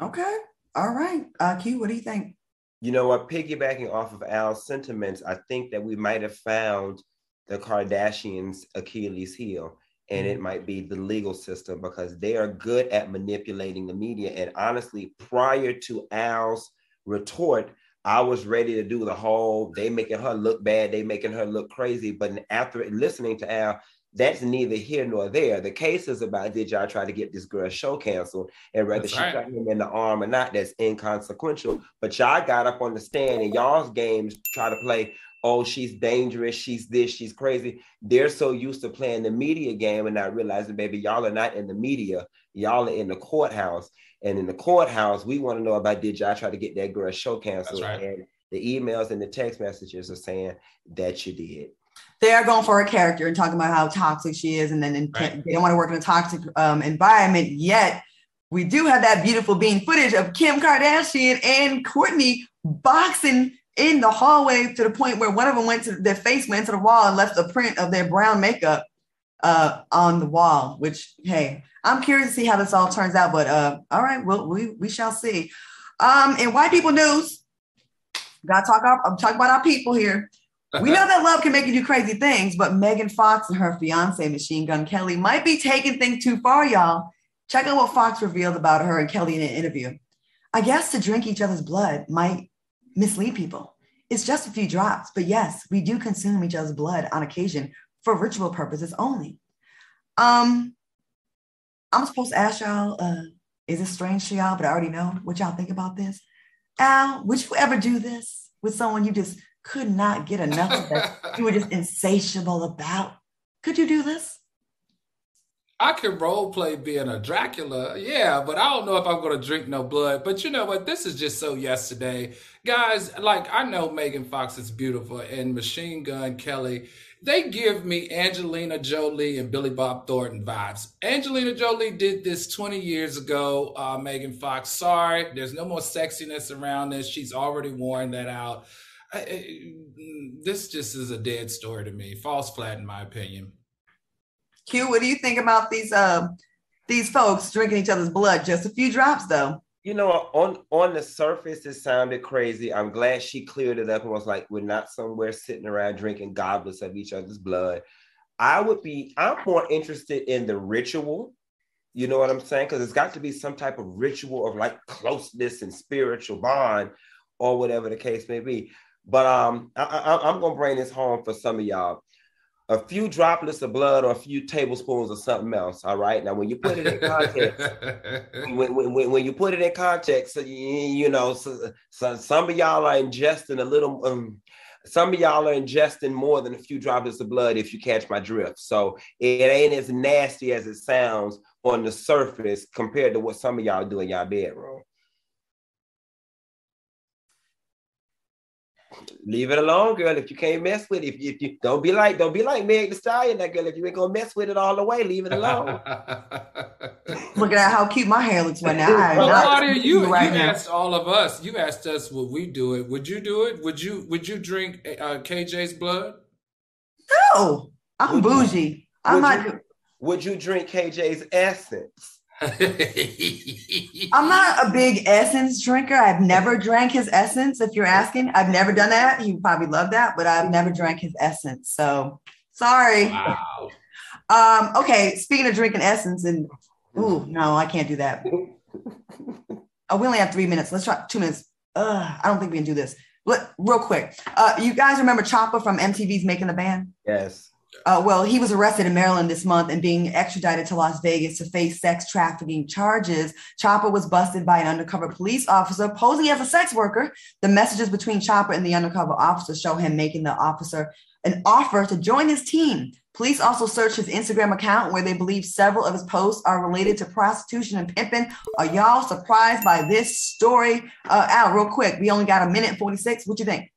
Okay. All right. Uh, Q, what do you think? You know what? Piggybacking off of Al's sentiments, I think that we might have found the Kardashians' Achilles heel and it mm-hmm. might be the legal system because they are good at manipulating the media. And honestly, prior to Al's retort, I was ready to do the whole they making her look bad, they making her look crazy. But after listening to Al, that's neither here nor there. The case is about did y'all try to get this girl show canceled and whether that's she right. got him in the arm or not, that's inconsequential. But y'all got up on the stand and y'all's games try to play, oh, she's dangerous, she's this, she's crazy. They're so used to playing the media game and not realizing, baby, y'all are not in the media, y'all are in the courthouse. And in the courthouse, we want to know about did y'all try to get that girl show canceled? Right. And the emails and the text messages are saying that you did. They are going for a character and talking about how toxic she is, and then right. they don't want to work in a toxic um, environment. Yet, we do have that beautiful being footage of Kim Kardashian and Kourtney boxing in the hallway to the point where one of them went to their face went to the wall and left a print of their brown makeup uh, on the wall. Which hey, I'm curious to see how this all turns out. But uh, all right, well we we shall see. Um, in white people news, gotta talk. Our, I'm talking about our people here. We know that love can make you do crazy things, but Megan Fox and her fiance Machine Gun Kelly might be taking things too far, y'all. Check out what Fox revealed about her and Kelly in an interview. I guess to drink each other's blood might mislead people. It's just a few drops, but yes, we do consume each other's blood on occasion for ritual purposes only. Um, I'm supposed to ask y'all, uh, is it strange to y'all, but I already know what y'all think about this. Al, would you ever do this with someone you just could not get enough of that you were just insatiable about? Could you do this? I can role play being a Dracula, yeah, but I don't know if I'm to drink no blood. But you know what? This is just so yesterday. Guys, like, I know Megan Fox is beautiful and Machine Gun Kelly, they give me Angelina Jolie and Billy Bob Thornton vibes. Angelina Jolie did this 20 years ago. Uh, Megan Fox, sorry, there's no more sexiness around this. She's already worn that out. I, I, this just is a dead story to me. False flat, in my opinion. Q, what do you think about these uh, these folks drinking each other's blood? Just a few drops, though. You know, on on the surface, it sounded crazy. I'm glad she cleared it up and was like, "We're not somewhere sitting around drinking goblets of each other's blood." I would be. I'm more interested in the ritual. You know what I'm saying? Because it's got to be some type of ritual of like closeness and spiritual bond, or whatever the case may be. But um, I, I, I'm gonna bring this home for some of y'all a few droplets of blood or a few tablespoons of something else. All right. Now, when you put it in context, when, when, when you put it in context, you, you know, so, so some of y'all are ingesting a little, um, some of y'all are ingesting more than a few droplets of blood if you catch my drift. So it ain't as nasty as it sounds on the surface compared to what some of y'all do in y'all bedroom. Leave it alone, girl. If you can't mess with it, if you, if you don't be like, don't be like Meg Thee Stallion, that girl. If you ain't gonna mess with it all the way, leave it alone. Look at how cute my hair looks right now. well, Claudia, you, right you asked all of us. You asked us would we do it. Would you do it? Would you Would you drink uh, KJ's blood? No, I'm would bougie. You, I'm not. You, would you drink KJ's essence? I'm not a big essence drinker. I've never drank his essence. If you're asking, I've never done that. He would probably love that, but I've never drank his essence. So sorry. Wow. Um, okay, speaking of drinking essence, and ooh, no, I can't do that. Oh, we only have three minutes. Let's try two minutes. Ugh, I don't think we can do this. But real quick, uh, you guys remember Choppa from MTV's Making the Band? Yes. Uh, well, he was arrested in Maryland this month and being extradited to Las Vegas to face sex trafficking charges. Choppa was busted by an undercover police officer posing as a sex worker. The messages between Choppa and the undercover officer show him making the officer an offer to join his team. Police also searched his Instagram account where they believe several of his posts are related to prostitution and pimping. Are y'all surprised by this story? Uh, Al, real quick, we only got a minute 46. What do you think?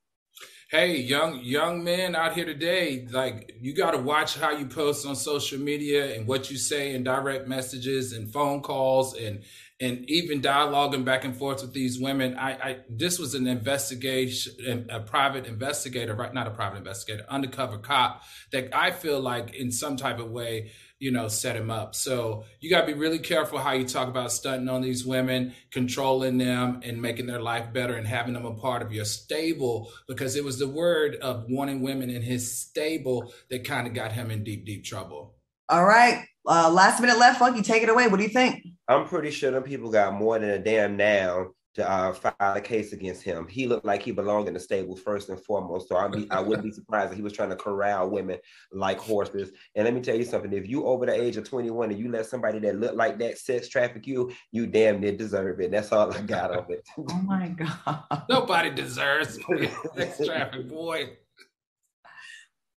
Hey young young men out here today like you got to watch how you post on social media and what you say in direct messages and phone calls and and even dialoguing back and forth with these women. I, I this was an investigation, a private investigator, right? Not a private investigator, undercover cop that I feel like in some type of way, you know, set him up. So you got to be really careful how you talk about stunting on these women, controlling them, and making their life better, and having them a part of your stable because it was the word of wanting women in his stable that kind of got him in deep, deep trouble. All right. Uh, last minute left, Funky, take it away. What do you think? I'm pretty sure them people got more than a damn now to uh, file a case against him. He looked like he belonged in the stable first and foremost. So I'd be, I wouldn't be surprised if he was trying to corral women like horses. And let me tell you something: if you over the age of 21 and you let somebody that look like that sex traffic you, you damn near deserve it. That's all I got of it. oh my god! Nobody deserves sex traffic, boy.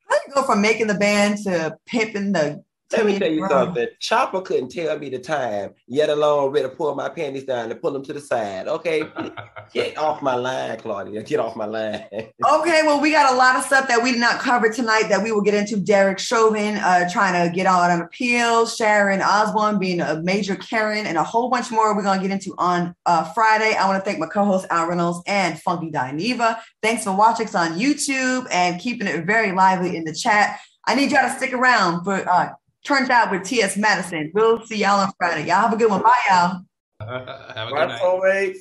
How do you go from making the band to pimping the let me tell you something. Choppa couldn't tell me the time, yet alone ready to pull my panties down and pull them to the side. Okay, get off my line, Claudia. Get off my line. okay, well, we got a lot of stuff that we did not cover tonight that we will get into. Derek Chauvin uh, trying to get out on appeal, Sharon Osbourne being a major Karen, and a whole bunch more we're going to get into on uh, Friday. I want to thank my co-host Al Reynolds and Funky Dineva. Thanks for watching us on YouTube and keeping it very lively in the chat. I need y'all to stick around for uh, turns out with T.S. Madison. We'll see y'all on Friday. Y'all have a good one. Bye, y'all. have a good night.